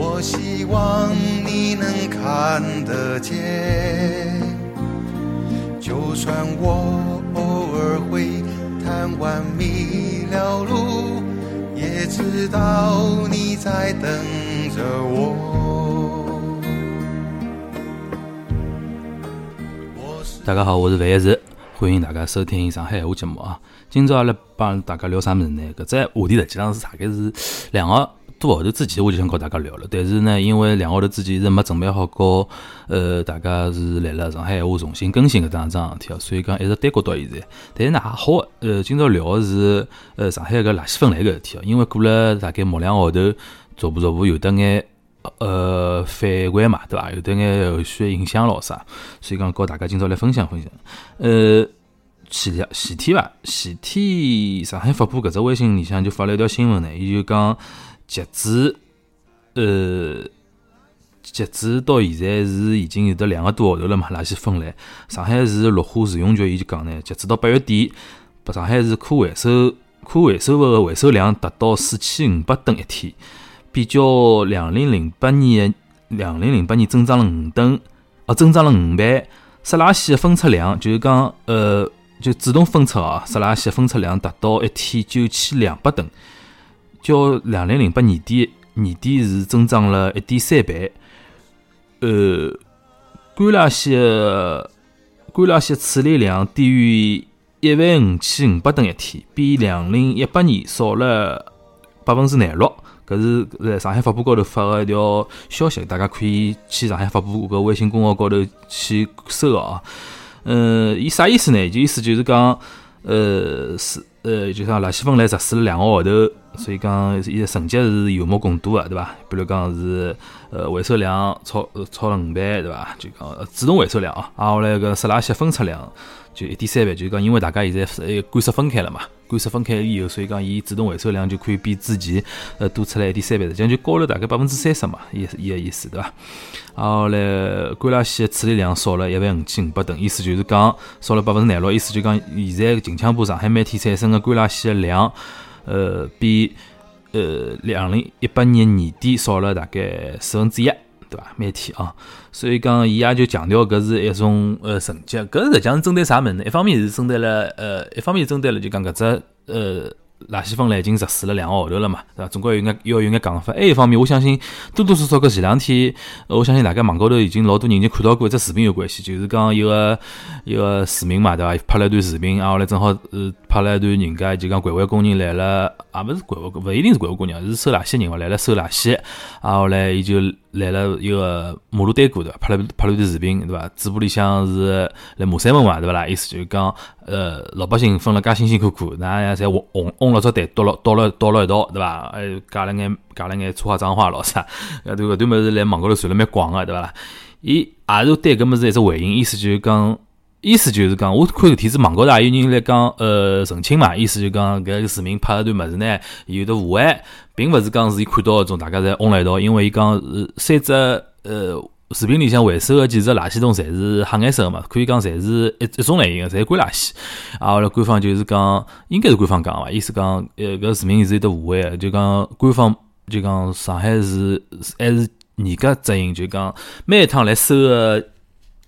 我希望你能看得见。就算我偶尔会贪玩迷了路，也知道你在等着我。大家好，我是范一石，欢迎大家收听上海闲话节目啊。今朝阿拉帮大家聊啥物事呢？搿只话题实际上是大概是两个多号头之前我就想跟大家聊了，但是呢，因为两号头之前一直没准备好和呃大家是来了上海闲话重新更新搿桩桩事体哦，所以讲一直耽搁到现在。但是呢还好，呃，今朝聊个是呃上海搿垃圾分类搿事体哦，因为过了大概毛两号头，逐步逐步有得眼。呃，反馈嘛，对伐？有得眼后续的影响咯啥，所以讲跟大家今朝来分享分享。呃，前两前天伐，前天上海发布搿只微信里向就发了一条新闻呢，伊就讲截止呃截止到现在是已经有得两个多号头了嘛，垃圾分类。上海市绿化使用局伊就讲呢，截止到八月底，上海市可回收可回收物个回收量达到四千五百吨一天。比较两零零八年两零零八年增长了五吨，呃，增长了五倍。湿垃圾的分出量就是讲，呃，就自动分出啊，湿垃圾的分出量达到一天九千两百吨，较两零零八年底年底是增长了一点三倍。呃，干垃圾的干垃圾处理量低于一万五千五百吨一天，比两零一八年少了百分之廿六。搿是在上海发布高头发个一条消息，大家可以去上海发布搿微信公号高头去搜个啊。嗯，伊啥意思呢？就意思就是讲，呃，是呃，就像垃圾分类实施了两个号头，所以讲伊个成绩是有目共睹个，对伐？比如讲是呃回收量超超了五倍，对伐？就讲自动回收量啊，啊后来搿湿垃圾分出量就一点三倍，就是讲因为大家现在是干湿分开了嘛。干湿分开以后，所以讲伊自动回收量就可以比之前呃多出来一点三倍，实际上就高了大概百分之三十嘛，意伊个意思对伐？然后来干垃圾处理量少了一万五千五百吨，意思就是讲少了百分之廿六，意思就讲现在近腔部上海每天产生的干垃圾的量，呃，比呃两零一八年年底少了大概四分之一。对伐？每天啊，所以讲，伊也就强调搿是一种呃成绩，搿实际上是针对啥物事呢？一方面是针对了呃，一方面针对了就讲搿只呃垃圾分类已经实施了两个号头了嘛，对伐？总归有眼要有眼讲法。还一方面，我相信多多少少搿前两天，我相信大家网高头已经老多人已经看到过一只视频有关系，就是讲一个一个市民嘛，对伐？拍了一段视频，啊，后来正好呃拍了一段人家就讲环卫工人来了，也勿是环卫，勿一定是环卫工人，是收垃圾人嘛，来了收垃圾，啊，后来伊就。来了一个马路对过对伐？拍了拍了一段视频对伐？嘴巴里向是来骂三文嘛对伐啦？意思就是讲，呃，老百姓分了介辛辛苦苦，哪样侪哄哄了只队，倒了倒了倒了一道对伐？还有加了眼加了眼粗话脏话咯啥？搿段搿段物事来网高头传了蛮广个对伐？伊也是对搿物事一只回应，意思就是讲。意思就是讲，我看搿天子网高头也有人来讲，呃，澄清嘛。意思就讲，搿个市民拍搿段物事呢，有的误会，并勿是讲是伊看到搿种大家侪嗡了一道，因为伊讲呃，三只呃视频里向回收个几只垃圾桶侪是黑颜色的嘛，可以讲侪是一一种类型个，侪是干垃圾。啊，后来官方就是讲，应该是官方讲伐，意思讲，呃，搿市民是有得误会个，就讲官方就讲上海是还是严格执行，就讲每一趟来收个。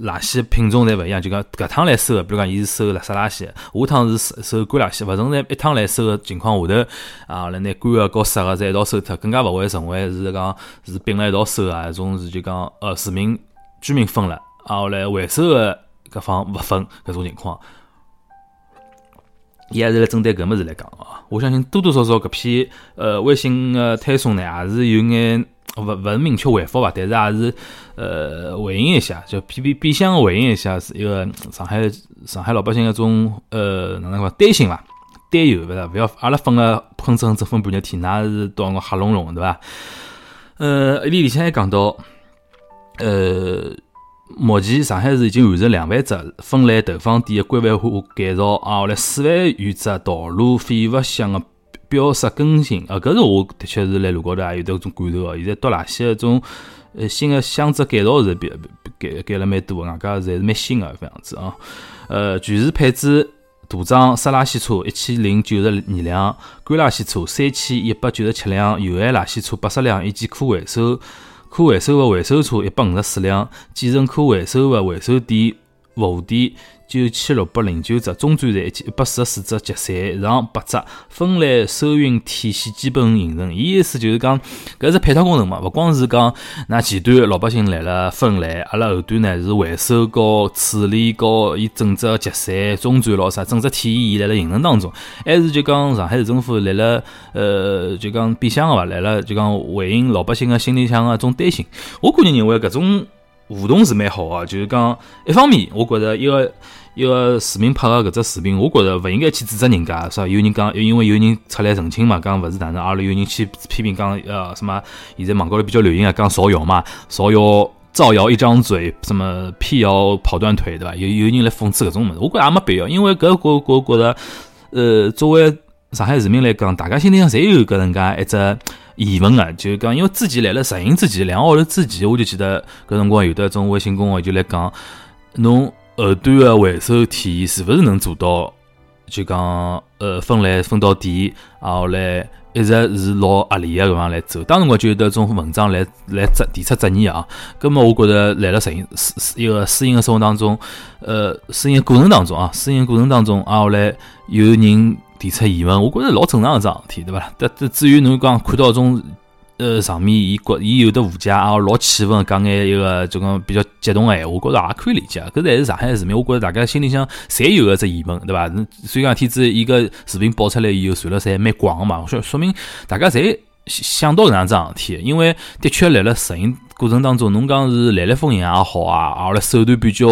垃圾品种侪勿一样，就讲搿趟来收个，比如讲伊是收垃圾垃圾，下趟是收干垃圾，勿存在一趟来收个情况下头啊，来拿干个和湿个再一道收脱，更加勿会成为是讲是并了一道收啊，一种是就讲呃市民居民分了，啊后来回收个搿方勿分搿种情况，伊还是来针对搿物事来讲啊，我相信多多少少搿批呃微信个推送呢，也是有眼。勿勿是明确回复吧，但是也是呃回应一下，就变变变相回应一下，是一个上海上海老百姓一种呃哪能讲担心伐？担忧勿是？勿要阿拉分了喷子喷子分半日天，那是到辰光黑隆隆对伐？呃，里里向还讲到，呃，目前上海市已经完成两万只分类投放点的规范化改造啊，下来四万余只道路废物箱的标识更新啊，搿是我的确是辣路高头也有得种感受哦。现在倒垃圾搿种呃新的箱子改造是比改改了蛮多，外加侪是蛮新的搿样子啊。呃，全市配置大装湿垃圾车一千零九十二辆，干垃圾车三千一百九十七辆，有害垃圾车八十辆，以及可回收可回收的回收车一百五十四辆，建成可回收的回收点服务点。九千六百零九只中转站，一千一百四十四只集散场八只，分类收运体系基本形成。伊意思就是讲，搿是配套工程嘛，勿光是讲那前端老百姓来了分类，阿拉后端呢是回收高处理高，伊整只集散中转咯啥，整只体系伊辣辣形成当中，还是就讲上海市政府来了呃，就讲变相个伐，来了就讲回应老百姓个心里向个种担心。我个人认为搿种互动是蛮好个，就是讲一方面，我觉着一个。一个市民拍个搿只视频，我觉着勿应该去指责人家，是吧？有人讲，因为有人出来澄清嘛，讲勿是哪能，阿拉有人去批评讲，呃，什么？现在网高头比较流行啊，讲造谣嘛，造谣造谣一张嘴，什么辟谣跑断腿，对伐？有有人来讽刺搿种物事，我觉着也没必要，因为搿我我觉着，呃，作为上海市民来讲，大家心里向侪有搿能介一只疑问啊，就讲，因为之前来了实行之前两个号头之前，我就记得搿辰光有的种微信公号就来讲，侬。后端的回收体系是勿是能做到？就讲呃分类分到底，然后来一直是老合理个搿样来走。当时我就有得种文章来来质提出质疑啊。葛末我觉着来了实行试一个适应个生活当中，呃适应过程当中啊，适应过程当中，啊后来有人提出疑问，我觉着老正常个桩事体，对伐？但至于侬讲看到种。呃，上面伊觉伊有的误解啊，老气愤，讲眼一个就讲比较激动闲话，我觉着也可以理解。搿才是上海市民，我觉着大家心里向侪有个只疑问，对伐？所以讲天子一个视频爆出来以后，传了侪蛮广个嘛，说说明大家侪想到搿样桩事体。因为的确辣辣实行过程当中，侬讲是来来风行也好啊，后来手段比较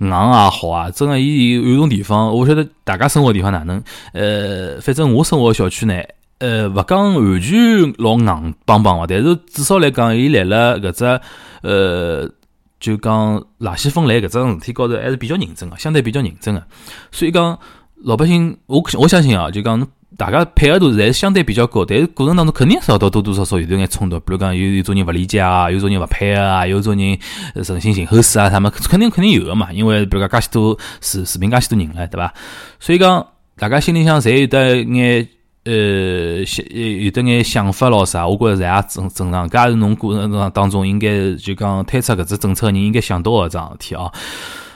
硬也好啊，真个伊有种地方，我晓得大家生活地方哪能？呃，反正我生活小区呢。呃，勿讲完全老硬邦邦个，但是至少来讲，伊来了搿只呃，就讲垃圾分类搿桩事体高头还是比较认真个，相对比较认真个。所以讲老百姓，我我相信啊，就讲大家配合度还是相对比较高，但是过程当中肯定是要到多多少少有点眼冲突，比如讲有有种人勿理解啊，有种人勿配合啊，有种人存心寻后事啊，他们肯定肯定有个嘛，因为比如讲介许多视视频介许多人了，对伐？所以讲大家心里向侪有得眼。呃，想有得眼想法咯啥，我觉着侪也正正常。搿也是侬过程当中应该就讲推出搿只政策人应该想到个桩事体啊。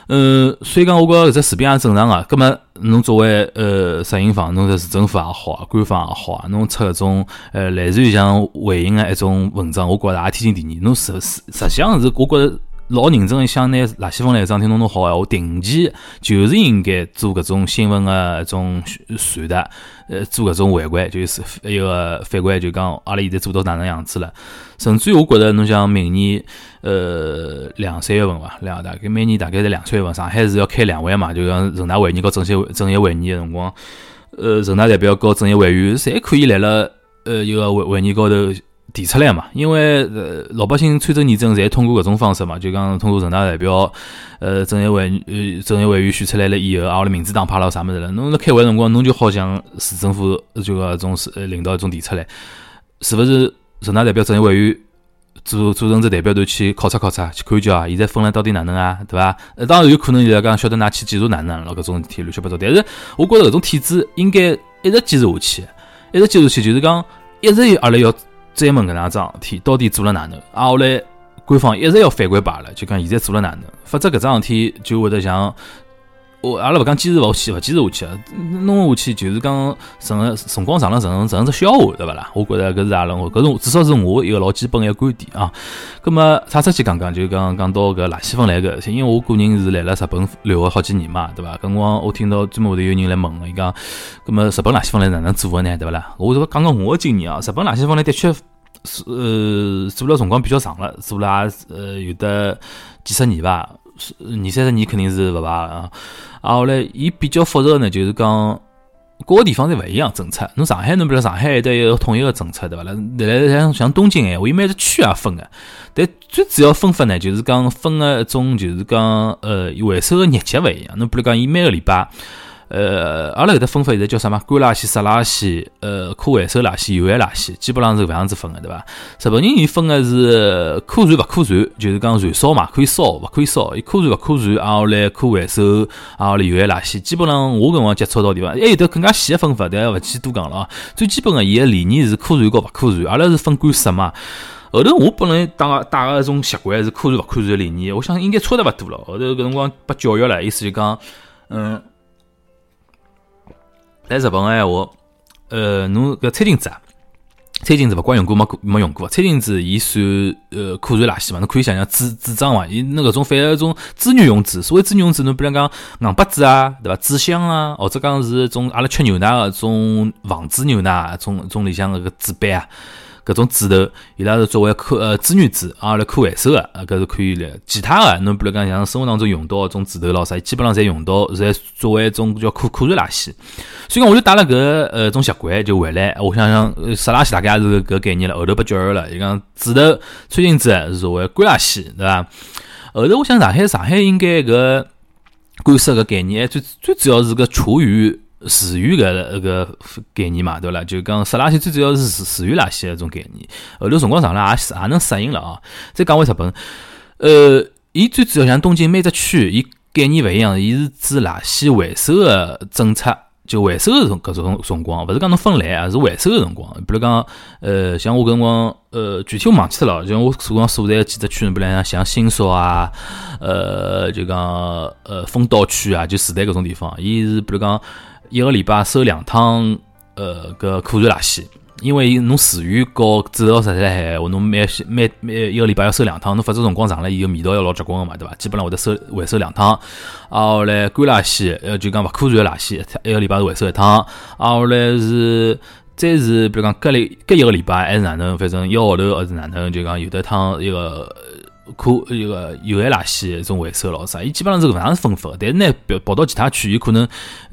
嗯，所以讲我觉着搿只视频也正常个。葛末侬作为呃实行方，侬是市政府也好，官方也好，侬出搿种呃类似于像回应个一种文章，我觉着也天经地义。侬实实实际上是我觉着。老认真想拿垃圾分类桩事体弄弄好闲话，定期就是应该做搿种新闻个一种传达，呃，做搿种回馈，就是一个反馈，就讲阿拉现在做到哪能样子了。甚至于我觉着，侬像明年，呃，两三月份伐，两大概每年大概在两三月份，上海是要开两会嘛，就讲人大会议和政协政协会议个辰光，呃，人大代表和政协委员侪可以来了，呃，一个会会议高头。提出来嘛，因为呃老百姓参政议政侪通过搿种方式嘛，就讲通过人大代表，呃政协委呃政协委员选出来了以后，啊，我的民主党派了啥么子了？侬辣开会辰光，侬就好像市政府就搿种是领导一种提出来，是勿是人大代表、政协委员组组成只代表团去考察考察，去看叫啊？现在分了到底哪能啊？对伐？呃，当然有可能现在讲晓得㑚去检查哪能了，搿种事体乱七八糟。但是我觉着搿种体制应该一直坚持下去，一直坚持下去，就是讲一直阿拉要。追问搿能桩事体到底做了哪能？啊，后来官方一直要反馈罢了，就讲现在做了哪能？否则搿桩事体就会得像我阿拉勿讲坚持勿下去，勿坚持下去啊，弄下去就是讲成了辰光长了成成只笑话，对勿啦？我觉着搿是阿拉搿是至少是我一个老基本个观点啊。葛末岔出去讲讲，就讲讲到搿垃圾分类搿事体，因为我个人是来了日本留学好几年嘛，对伐？搿辰光我听到专门会头有人来问，伊讲，葛末日本垃圾分类哪能做个呢？对勿啦？我说讲讲我个经验啊，日本垃圾分类的确。是呃，做了辰光比较长了，做了呃有的几十年吧，二三十年肯定是勿排啊。啊，后来伊比较复杂呢，就是讲各个地方侪勿一样政策。侬上海侬比如上海有得一个统一个政策，对伐？啦？来像像东京闲话，伊每只区也分个，但最主要分法呢，就是讲分个一种，就是讲呃回收个日节勿一样。侬比如讲，伊每个礼拜。呃，阿拉搿搭分法现在叫啥嘛？干垃圾、湿垃圾、呃，可回收垃圾、有害垃圾，基本上是搿样子分的，对伐？日本人伊分的是可燃勿可燃，就是讲燃烧嘛，可以烧勿可以烧，伊可燃勿可燃，啊后来可回收，啊后来有害垃圾。基本上我搿辰光接触到地方，还有得更加细的分法，但勿去多讲了啊。最基本个伊个理念是可燃和勿可燃，阿拉是分干湿嘛。后头我本来打打个一种习惯是可燃勿可燃的理念，我想应该差得勿多了。后头搿辰光被教育了，意思就讲，嗯。来日本个闲话，呃，侬搿餐巾纸啊，餐巾纸勿光用过没没用过，餐巾纸伊算呃可燃垃圾嘛？侬可以想想纸纸张嘛，伊那搿种反而一种资源用纸。所谓资源用纸，侬比如讲硬板纸啊，对伐？纸箱啊，或者讲是种阿拉吃牛奶个种防止牛奶种种里向搿个纸杯啊。搿种纸头，伊拉是作为可呃资源纸，啊来可回收个，搿是可以的。其他个，侬比如讲像生活当中用到搿种纸头咾啥，基本上侪用到，侪作为一种叫可可燃垃圾。所以讲，我就带了搿呃种习惯就回来。我想想，湿垃圾大概也是搿概念了。后头被教育了，伊讲纸头、餐巾纸是作为干垃圾，对伐？后头我想上海，上海应该搿干湿搿概念，最最主要是个厨余。厨余搿一个概念嘛，对勿啦？就讲湿垃圾最主要是厨厨余垃圾一种概念。后头辰光长了也也能适应了啊。再讲回日本，呃，伊最主要像东京每只区，伊概念勿一样，伊是指垃圾回收个政策，就回收个种搿种辰光，勿是讲侬分类啊，是回收个辰光。比如讲，呃，像我搿辰光，呃，具体我忘记脱了。像我辰光所在个几只区，比如像新宿啊，呃，就讲呃丰岛区啊，就时代搿种地方，伊是比如讲。一个礼拜收两趟，呃，个可燃垃圾，因为侬厨余和纸头啥在海，我侬每每每一个礼拜要收两趟，侬发这辰光长了以后，味道要老结棍个嘛，对伐？基本上会得收回收两趟，啊后来干垃圾，呃，就讲勿可燃垃圾，一个礼拜是回收一趟，啊后来是再是比如讲隔里隔一个礼拜还是哪能，反正一个号头还是哪能，就讲有的趟一个。可一个有害垃圾一种回收咯啥，伊基本上是搿样子分法。但是呢，跑跑到其他区，有可能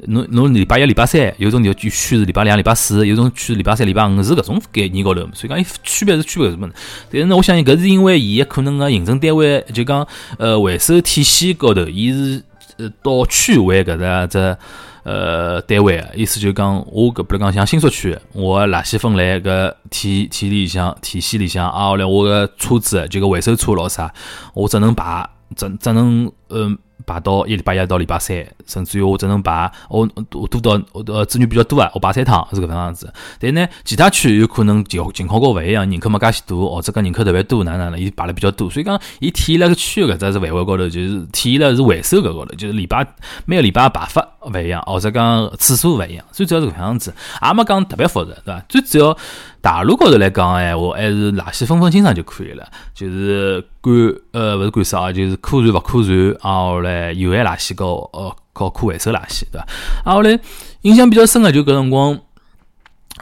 侬侬礼拜一、礼拜三，有种地区是礼拜两、礼拜四，有种区是礼拜三、礼拜五，是搿种概念高头。所以讲，伊区别是区别什么？但是呢，我相信搿是因为伊可能个行政单位就讲呃回收体系高头，伊是呃到区为搿只只。呃，单位意思就讲，我搿比如讲像新宿区，我垃圾分类搿体体里向体系里向啊，后来我个车子就个回收车老啥，我只能排，只只能嗯。排到一礼拜一到礼拜三，甚至于我只能排我我多到呃资源比较多啊，我排三趟是搿能样子。但呢，其他区有可能情情况高勿一样，人口没介许多，或者讲人口特别多，哪能呢？伊排了比较多，所以讲伊体现了个区搿只是范围高头，就是体现了是回收搿高头，就是礼拜每个礼拜排法勿一样，或者讲次数勿一样，最主要是搿样子，也没讲特别复杂，对伐？最主要。大陆高头来讲，闲话还是垃圾分分清爽就可以了，就是干呃，勿是干湿啊，就是可燃勿可燃，啊后来有害垃圾和呃和可回收垃圾，对伐？啊后来印象比较深个就搿辰光，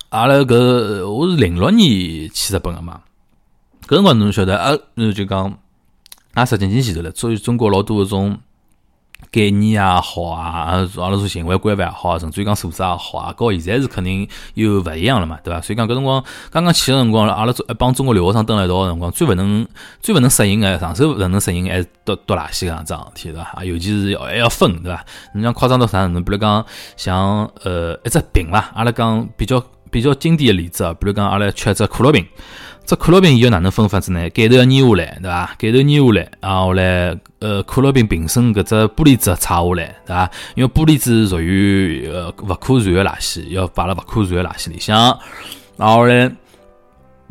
阿拉搿我是零六年去日本个嘛，搿辰光侬晓得啊，就讲啊十几年前头了，所以中国老多搿种。概念也好啊，阿拉说行为规范也好，甚至于讲素质也好啊，和现在是肯定又勿一样了嘛，对伐？所以讲搿辰光刚刚去个辰光，阿拉一帮中国留学生蹲辣一道个辰光，最勿能最勿能适应个，上手勿能适应，还是倒倒垃圾搿样桩事体，对伐？尤其是要还要分，对伐？你像夸张到啥程度？比如讲像呃一只瓶伐，阿拉讲比较比较经典个例子啊，比如讲阿拉吃一只可乐瓶。这可乐瓶伊要哪能分法子呢？盖头要捏下来，对伐？盖头捏下来，然后来，呃，可乐瓶瓶身搿只玻璃纸拆下来，对伐？因为玻璃纸属于呃勿可燃个垃圾，要摆辣勿可燃个垃圾里向，然后来。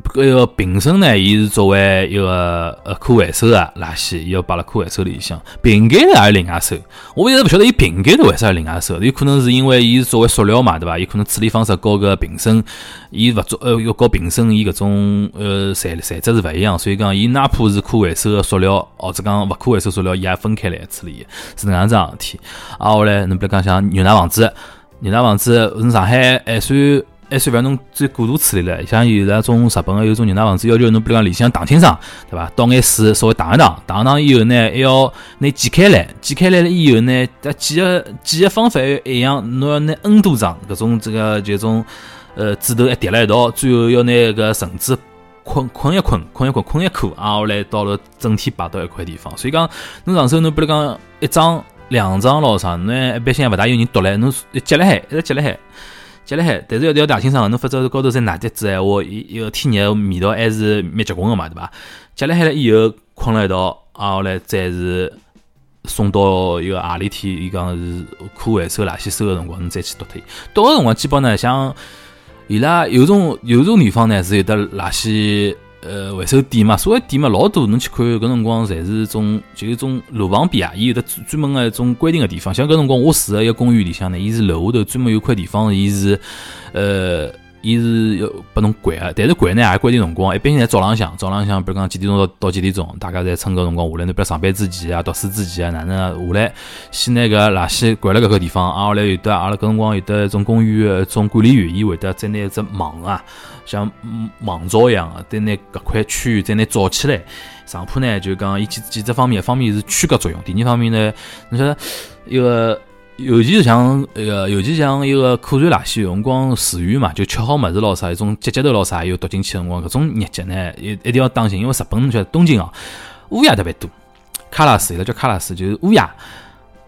搿个瓶身呢，伊是作为一个呃可回收个垃圾，伊要摆辣可回收里向。瓶盖呢也是另外收，我一直勿晓得伊瓶盖头为啥要另外收，有可能是因为伊是作为塑料嘛，对伐？有可能处理方式和搿瓶身，伊勿做呃，要和瓶身伊搿种呃材材质是勿一样，所以讲伊哪怕是可回收个塑料，或者讲勿可回收塑料，伊也分开来处理，是能样桩事体。啊，后来侬比如讲像牛奶房子，牛奶房子，是上海还算。还算勿侬最过度处理了。像有那种日本个有种人家房子要求侬，比如讲里向打清爽，对伐？倒眼水稍微打一打，打打以后呢，还要拿挤开来，挤开来了以后呢，它挤个挤个方法要一样，侬要拿 N 多张搿种这个就种呃纸头还叠辣一道，最后要拿个绳子捆捆一捆，捆一捆，捆一捆，啊，后来到了整体摆到一块地方。所以讲，侬上手侬比如讲一张、两张咾啥，侬一般性也勿大有人读唻，侬积辣海，一直接辣海。接辣海，但是要要大清爽，侬否则高头再哪点子闲话，一个天热味道还是蛮结棍个嘛，对伐？接辣海了以后困了一道，啊后来再是送到一个何里天，伊讲是可回收垃圾收个辰光，侬再去倒脱伊。倒个辰光基本呢，像伊拉有种有种地方呢是有的垃圾。呃，回收点嘛，所谓点嘛，老多。侬去看，搿辰光侪是种，就一种路旁边啊，伊有的专专门个一种规定个地方。像搿辰光我住个一个公寓里向呢，伊是楼下头专门有块地方，伊是呃。伊是要拨侬关个，但是关呢也规定辰光，一般性在早浪向，早浪向比如讲几点钟到到几点钟，大家在趁搿辰光下来，侬比如上班之前啊，读书之前啊，哪能下来先拿搿垃圾关辣搿个地方，啊后来有的阿拉搿辰光有的一种公寓个种管理员，伊会得再拿一只网啊，像网罩一样个，再拿搿块区域再拿罩起来，上铺呢就讲伊几几只方面，一方面是区隔作用，第二方面呢，侬晓得一个。尤其是像一个，尤其像一个可燃垃圾，有辰光厨余嘛，就吃好物事咯啥，一种结节头咯啥，又倒进去辰光，搿种日脚呢，一一定要当心，因为日本侬晓得东京哦，乌鸦特别多，卡拉斯，伊拉叫卡拉斯，就是乌鸦，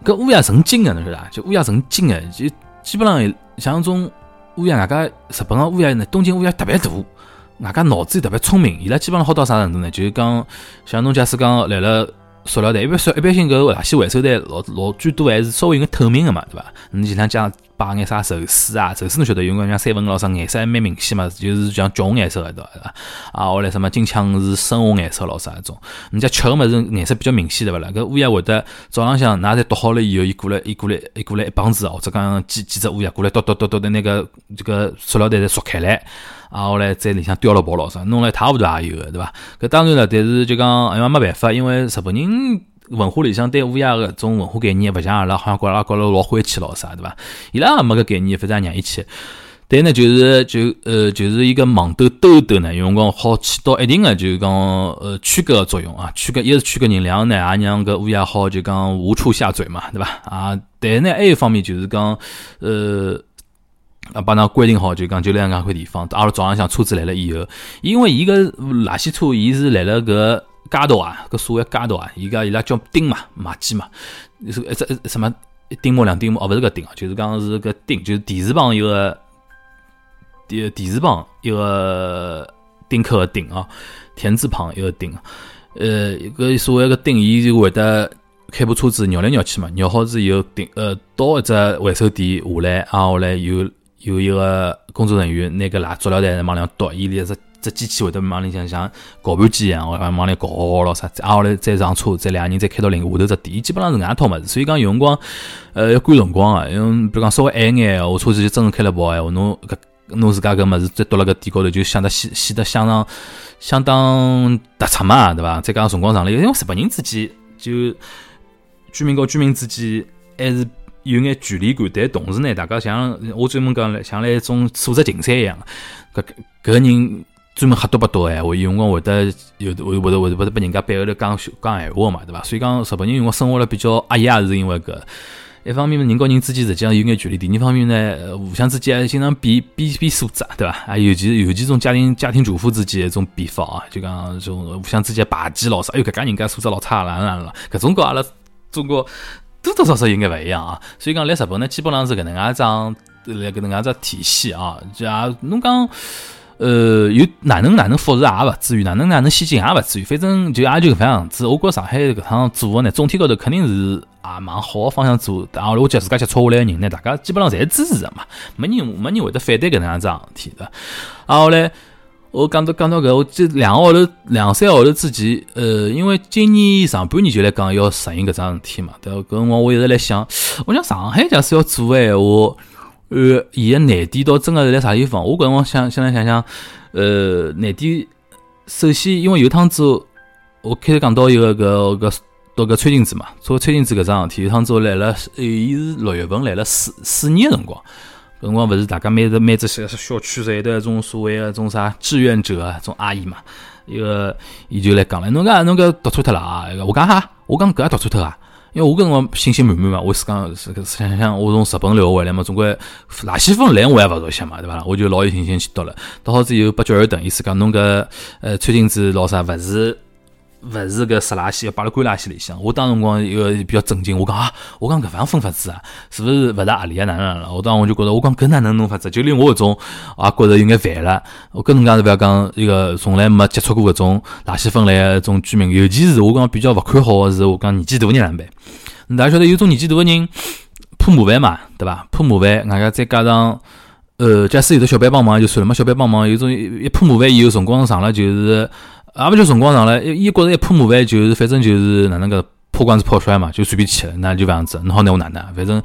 搿乌鸦成精个，侬晓得伐？就乌鸦成精个，就基本上像种乌鸦，外加日本个乌鸦呢，东京乌鸦特别大，外加脑子又特别聪明，伊拉基本上好到啥程度呢？就是讲，像侬假使讲来了。塑料袋一般塑一般性搿垃圾回收袋老老最多还是稍微有眼透明个嘛，对伐？你就像讲摆眼啥寿司啊，寿司侬晓得有眼像三文老啥颜色还蛮明显嘛，就是像橘红颜色个对伐？啊，后来什么金枪是深红颜色老啥那种，人家吃个物事颜色比较明显对伐啦？搿乌鸦会得早浪向㑚侪剁好了以后，伊过来伊过来伊过来一帮子或者讲几几只乌鸦过来剁剁剁剁的那个这个塑料袋侪缩开来。啊，后来在里向叼了包咯啥，弄了一塌糊涂也有个，对伐？搿当然了，但是就讲哎呀没办法，因为日本人文化里向对乌鸦个种文化概念，勿像阿拉好像觉阿拉觉着老欢喜咯啥，对伐？伊拉也没搿概念，反正让伊去。但呢，就是就呃，就是一个网兜兜兜呢，有辰光好起到一定的就是讲呃区隔个作用啊，区隔一是区隔人两呢，也让搿乌鸦好就讲无处下嘴嘛，对伐？啊，但呢还有一方面就是讲呃。啊，帮㑚规定好，就讲就两两块地方。阿拉早浪向车子来了以后，因为伊个垃圾车，伊是来了搿街道啊，搿所谓街道啊，伊个伊拉叫钉嘛，马机嘛，是一只什么一钉木两钉木哦，勿是搿钉啊，就是讲是搿钉，就是地字旁一个地地字旁一个丁克个丁啊，田字旁一个丁。呃，搿所谓个钉，伊就会得开部车子绕来绕去嘛，绕好之以后钉呃到一只回收点下来，啊后来又。有一个工作人员拿个垃塑料袋在往里向倒，伊里只只机器会得往里向像搅拌机一样，往往里搞咯啥，啊后来再上车，再两个人再开到另下头只店，基本上是搿样套物事。所以讲有辰光，呃，要赶辰光啊，因为比如讲稍微晚眼，我车子就真正开了跑闲话，侬搿侬自家搿物事再倒辣搿店高头，就显得显显得相当相当突出嘛，对伐？再加上辰光长了，因为日本人之间就居民和居民之间还是。有眼距离感，但同时呢，大家像我专门讲，像来一种素质竞赛一样，搿搿个人专门瞎多不多闲话，有辰光会得有会会得会得会得被人家背后头讲讲闲话嘛，对伐？所以讲日本人用光生活了比较压抑，也是因为搿一方面人和人之间实际上有眼距离，第二方面呢，互相之间经常比比比素质，对伐？啊，尤其尤其种家庭家庭主妇之间一种比法啊，就讲种互相之间排挤老啥，哎哟，搿家人家素质老差啦啦啦，搿种跟阿拉中国。多多少少应该勿一样啊，所以讲来日本呢，基本上是搿能介张来搿能介只体系啊，就啊，侬讲呃，有哪能哪能复杂也勿至于，哪能哪能先进也勿至于，反正就也就搿副样子。我觉上海搿趟做个呢，总体高头肯定是啊，往好个方向做。然后我接自家接触下来个人呢，大家基本上侪支持个嘛，没人没人会得反对搿能样桩事体的。啊，后来。我讲到讲到搿，我这两个号头、两三个号头之前，呃，因为今年上半年就来讲要实行搿桩事体嘛，对伐？搿辰光我一直来想，我想上海假使要做个闲话，呃，伊个难点到真个是辣啥地方？我搿辰光想想来想想，呃，难点首先因为有趟子我开始讲到一个搿搿到搿崔金子嘛，做崔金子搿桩事体，有趟子我来了，伊是六月份来了四四年个辰光。搿辰光勿是大家每只每只小小区侪有得种所谓个种啥志愿者啊，种阿姨嘛，一个伊就来讲了，侬讲侬搿读错脱了啊！我讲哈，我讲搿也读错脱啊！因为我搿辰光信心满满嘛，我是讲是想想我从日本留学回来嘛，总归垃圾分类我也勿熟悉嘛，对伐？我就老有信心去读了。读好之后拨教育等，意思讲侬搿呃餐巾纸咾啥勿是。勿是个湿垃圾，要摆辣干垃圾里向。我当辰光一个比较震惊，我讲啊，我讲搿样分法子啊，是勿是勿大合理啊？哪能了？我当时我就觉着，我讲搿哪能弄法子？就连我搿种也觉着有眼烦了。我跟侬讲是勿要讲一个从来没接触过搿种垃圾分类搿种居民，尤其是我讲比较勿看好个是，我讲年纪大个人哪能办？大家晓得有种年纪大个人怕麻烦嘛，对伐？怕麻烦，外加再加上呃，假使有的小辈帮忙就算了，没小辈帮忙，有种一怕麻烦以后，辰光长了就是。也勿就辰光长了，伊伊觉着一铺麻烦就是，反正就是哪能个破罐子破摔嘛，就随便去了，那就搿样子。侬好拿我哪能？反正，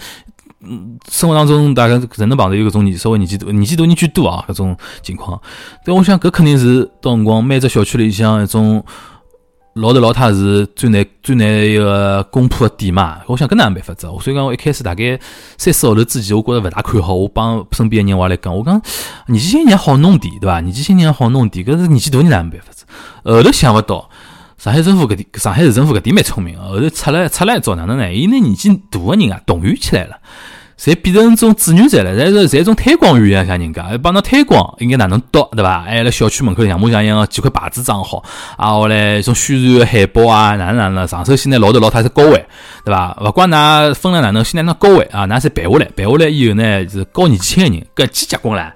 嗯，生活当中大概人能碰到有搿种年稍微年纪大、年纪大人居多啊，搿种情况。但我想搿肯定是到辰光每只小区里向一种。老头老太是最难最难一个攻破的点嘛，我想搿哪没办法子，所以讲我一开始大概三四号头之前，我觉着勿大看好。我帮身边的人话来讲，我讲年纪轻人好弄点，对伐？年纪轻人好弄点，搿是年纪大人哪没办法子。后头想勿到，上海政府搿点，上海市政府搿点蛮聪明个，后头出来出来一招哪能呢？伊拿年纪大个人啊动员起来了。侪变成种志愿者了，侪是侪种推广员啊，像人家帮侬推广应该哪能读，对伐？还辣小区门口像模像样几块牌子装好，啊，后来种宣传海报啊，哪能哪能，上手先拿老头老太太高位，对伐？勿管㑚分了哪能，先拿㑚高位啊，㑚先办下来，办下来以后呢，是高年纪轻个人，搿几结棍唻。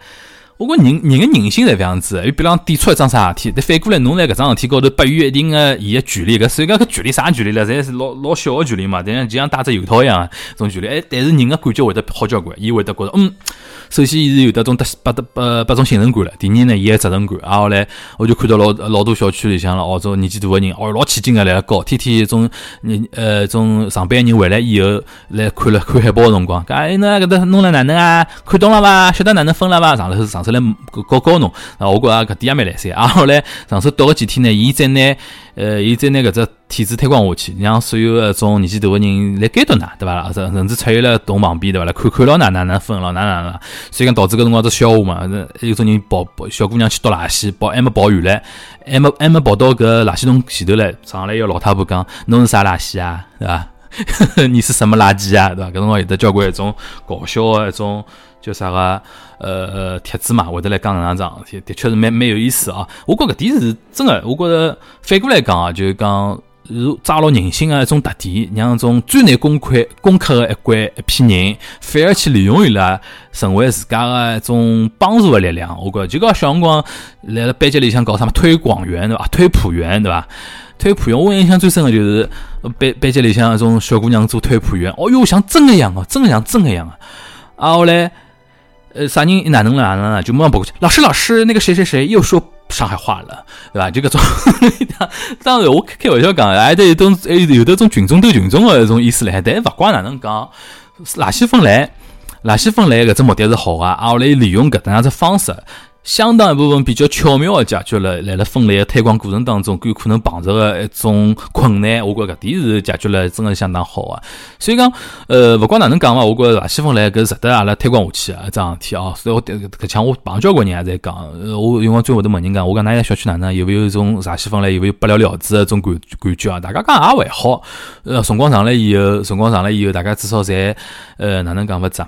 我觉人人个人性侪搿样子，又比方点出一桩啥事体，但反过来侬在搿桩事体高头给予一定个伊个距离，搿所以讲搿距离啥距离了？侪是老老小个距离嘛，但像就像戴只油套一样，种距离。哎，但是人个感觉会得好交关，伊会得觉着嗯。首先，伊是有得种得八得八八种信任感了。第二呢，伊个责任感。然，后来我就看到老老多小区里向了，哦，种年纪大个人，哦，老起劲个来教，天天种人呃种上班人回来以后来看了看海报个辰光，讲哎，侬搿搭弄了哪能啊？看懂了伐？晓得哪能分了伐？上头上手来教教侬。啊，我觉着搿点也蛮来三。啊，后来上手读个几天呢，伊再拿呃，伊再拿搿只。体制推广下去，让所有搿种年纪大个人来监督㑚，对伐？甚甚至出现了同旁边，对伐？来看看牢㑚哪能分了，哪哪哪。所以讲导致搿辰光只笑话嘛，有种人跑跑小姑娘去倒垃圾，跑还没跑远唻，还没还没跑到搿垃圾桶前头唻，上来一个老太婆讲：“侬是啥垃圾啊？对伐？你是什么垃圾啊？对伐？搿辰光有得交关一种搞笑个一种叫啥个呃帖子嘛，会得来讲搿样桩事体，的确是蛮蛮有意思啊。我觉搿点是真个，我觉着反过来讲啊，就是讲。是抓牢人性的一种特点，让一种最难攻克、攻克的一关一批人，反而去利用伊拉，成为自家的一种帮助的力量。我觉着就讲小辰光来了班级里向搞什么推广员对伐？推普员对伐？推普员，我印象最深的就是班班级里向一种小姑娘做推普员，哦哟，像真的一样哦，真的像真的一样啊！啊，后来呃，啥人哪能了哪能了，就马上跑过去，老师老师，那个谁谁谁又说。上海话了，对伐？就搿种，当然我开玩笑讲，还得有种，有得种群众斗群众的一种意思嘞。但勿管哪能讲，垃圾分类，垃圾分类搿只目的是好啊，后来利用搿能样子方式。相当一部分比较巧妙的解决了，来了分类推广过程当中，有可能碰着的一种困难，我觉搿点是解决了，真的相当好啊。所以讲，呃，勿管哪能讲嘛，我觉着垃圾分类搿值得阿拉推广下去啊，桩事体啊。所以我搿腔我碰交关人也在讲，我因为最后头问人讲，我讲㑚小区哪能有没有一种垃圾分类，有没有不了了之的种感感觉啊？大家讲也还好，呃，辰光长了以后，辰光长了以后，大家至少侪呃哪能讲勿子，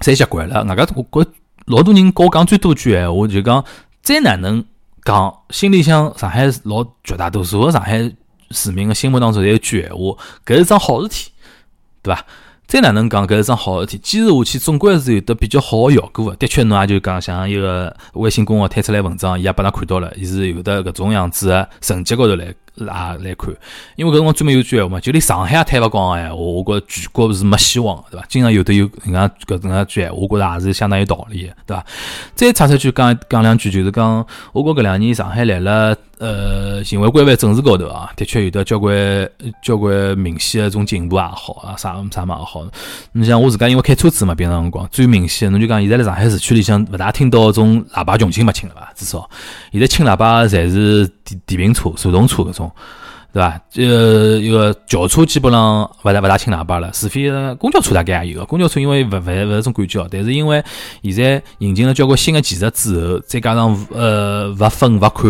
侪习惯了。外加我觉。老多人跟我讲最多句闲话，就讲再哪能讲，心里向上海老绝大多数个上海市民个心目当中，侪有句闲话，搿是桩好事体，对伐？再哪能讲，搿是桩好事体，坚持下去总归是有得比较好个效果个。的确，侬也就讲像一个微信公号推出来文章，伊也拨㑚看到了，伊是有的搿种样子个成绩高头来。啊来看，因为搿辰光专门有句闲话嘛，就连上海也推勿光个闲话，我觉全国是没希望，对伐？经常有的有人家搿种句闲话，我觉着也是相当有道理，对伐？再插出去讲讲两句，就是讲，我觉搿两年上海来了，呃，行为规范政治高头啊，的确有的交关交关明显个种进步也好啊，啥啥嘛也好。你像我自家因为开车子嘛，平常辰光最明显，侬就讲现在辣上海市区里向勿大听到种喇叭穷亲勿亲了伐？至少现在轻喇叭侪是电电瓶车、手动车搿种。对伐？呃，一个轿车基本上勿大勿大轻喇叭了，除非公交车大概也有。公交车因为勿勿勿是种感觉，但是因为现在引进了交关新的技术之后，再加上呃勿分勿看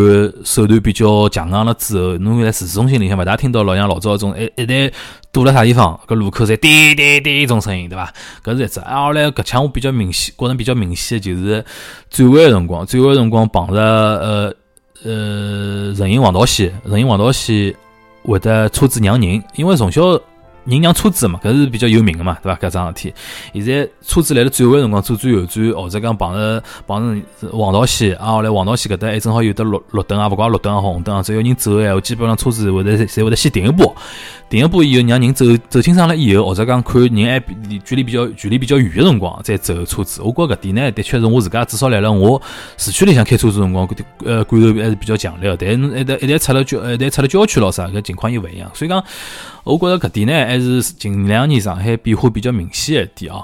手段比较强硬了之后，侬在市中心里向勿大听到老像老早种一一旦堵了啥地方，搿路口侪滴滴滴一种声音，对伐？搿是一只。啊，后来搿腔我比较明显，觉着比较明显的就是转弯个辰光，转弯辰光碰着呃呃人行横道线，人行横道线。会得车子让人，因为从小人让车子嘛，搿是比较有名个嘛，对伐？搿桩事体，现在车子来了转弯辰光左转右转，或者讲碰着碰着黄道线啊，后来黄道线搿搭还正好有得绿绿灯啊，勿管绿灯啊红灯啊，只要人走个闲话，基本上车子会得侪会得先停一步。停一步以后，让人走走清爽了以后，或者讲看人还距离比较距离比较远的辰光再走车子。我觉搿点呢，的确是我自家至少来了我市区里向开车子辰光，呃感受还是比较强烈个。但是一旦一旦出了郊一旦出了郊区咯啥，搿情况又勿一样。所以讲，我觉着搿点呢，还是近两年上海变化比较明显一点啊。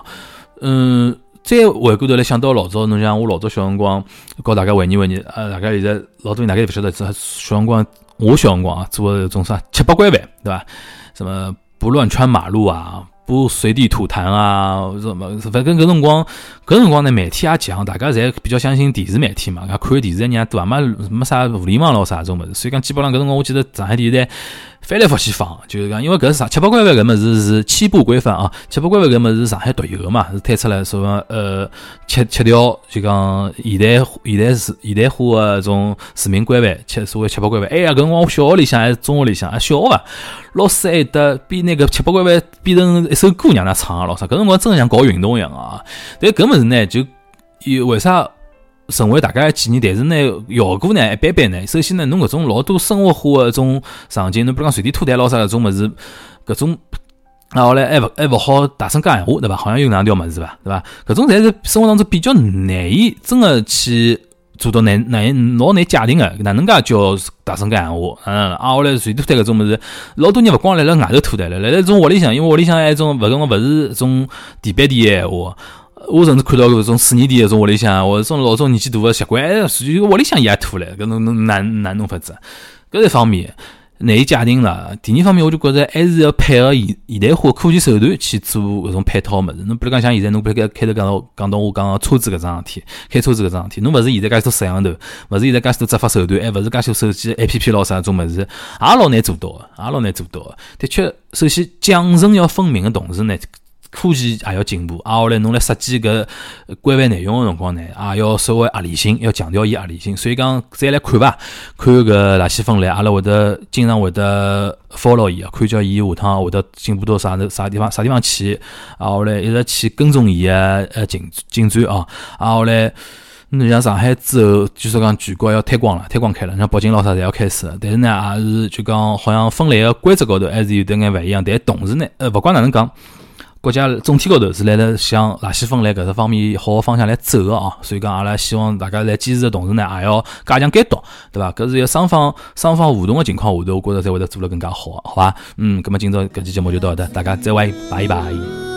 嗯，再回过头来想到老早，侬像我老早小辰光，告大家回忆回忆，呃，大家现在老多人大概勿晓得，小辰光。我小辰光啊，做那种啥七八拐弯，对吧？什么不乱穿马路啊，不随地吐痰啊，什么反正搿辰光，搿辰光呢，媒体也强，大家侪比较相信电视媒体嘛，看电视人也多啊，没没啥互联网咯啥种物事，所以讲基本上搿辰光，我记得上海电视台。翻来覆去放，就是讲，因为搿是啥七八拐弯搿物事是七步规范啊，七八拐弯搿物事是上海独有个嘛，是推出来说呃七七条就讲现代现代是现代化个种市民规范，七所谓七八规范。哎呀，搿辰光我小学里向还是中学里向啊，小学伐，老师还得编那个七八拐弯编成一首歌让㑚唱啊，老啥，搿辰光真像搞运动一样啊。但搿物事呢，就有为啥？成为大家的纪念，但是呢，效果呢一般般呢。首先呢，侬搿种老多生活化的一种场景，侬比如讲随地吐痰咾啥搿种物事，搿种啊后来还勿还勿好大声讲闲话，对伐？好像有两条物事伐，对伐？搿种侪是生活当中比较难以真个去做到难难老难界定个，哪能介叫大声讲闲话？嗯，啊后来随地吐痰搿种物事，老多人勿光辣辣外头吐痰了，辣辣种屋里向，因为屋里向还种勿跟勿是种地板地个闲话。我甚至看到搿种四年级搿种屋里向，或种老种年纪大个习惯，就屋里向伊也吐唻，搿侬侬哪哪弄法子？搿一方面难以界定了。第二方面，我就觉着还是要配合现现代化科技手段去做搿种配套物事。侬比如讲像现在，侬比如讲开头讲到讲到我讲车子搿桩事体，开车子搿桩事体，侬勿是现在介许多摄像头，勿是现在介许多执法手段，还勿是介许多手机 A P P 咯啥种物事，也老难做到个，也老难做到个。的确，首先奖惩要分明个同时呢。科技也要进步，啊，后来侬来设计搿规范内容个辰光呢，也要稍微合理性，要强调伊合理性。所以讲，再来看伐，看搿垃圾分类，阿拉会得经常会得 follow 伊啊，看叫伊下趟会得进步到啥啥地方啥地方去，啊，后来一直去跟踪伊个呃进进展啊，啊，后来侬像上海之后，据说讲全国要推广了，推广开了，像北京咾啥侪要开始，但是呢，也是就讲好像分类个规则高头还是有点眼勿一样，但同时呢，呃，勿管哪能讲。国家总体高头是辣辣向垃圾分类搿只方面好方向来走个啊，所以讲阿拉希望大家来坚持的同时呢，也要加强监督，对伐？搿是要双方双方互动个情况下头，我觉着才会得做得更加好，好伐？嗯，葛末今朝搿期节目就到搿搭，大家再会，拜拜。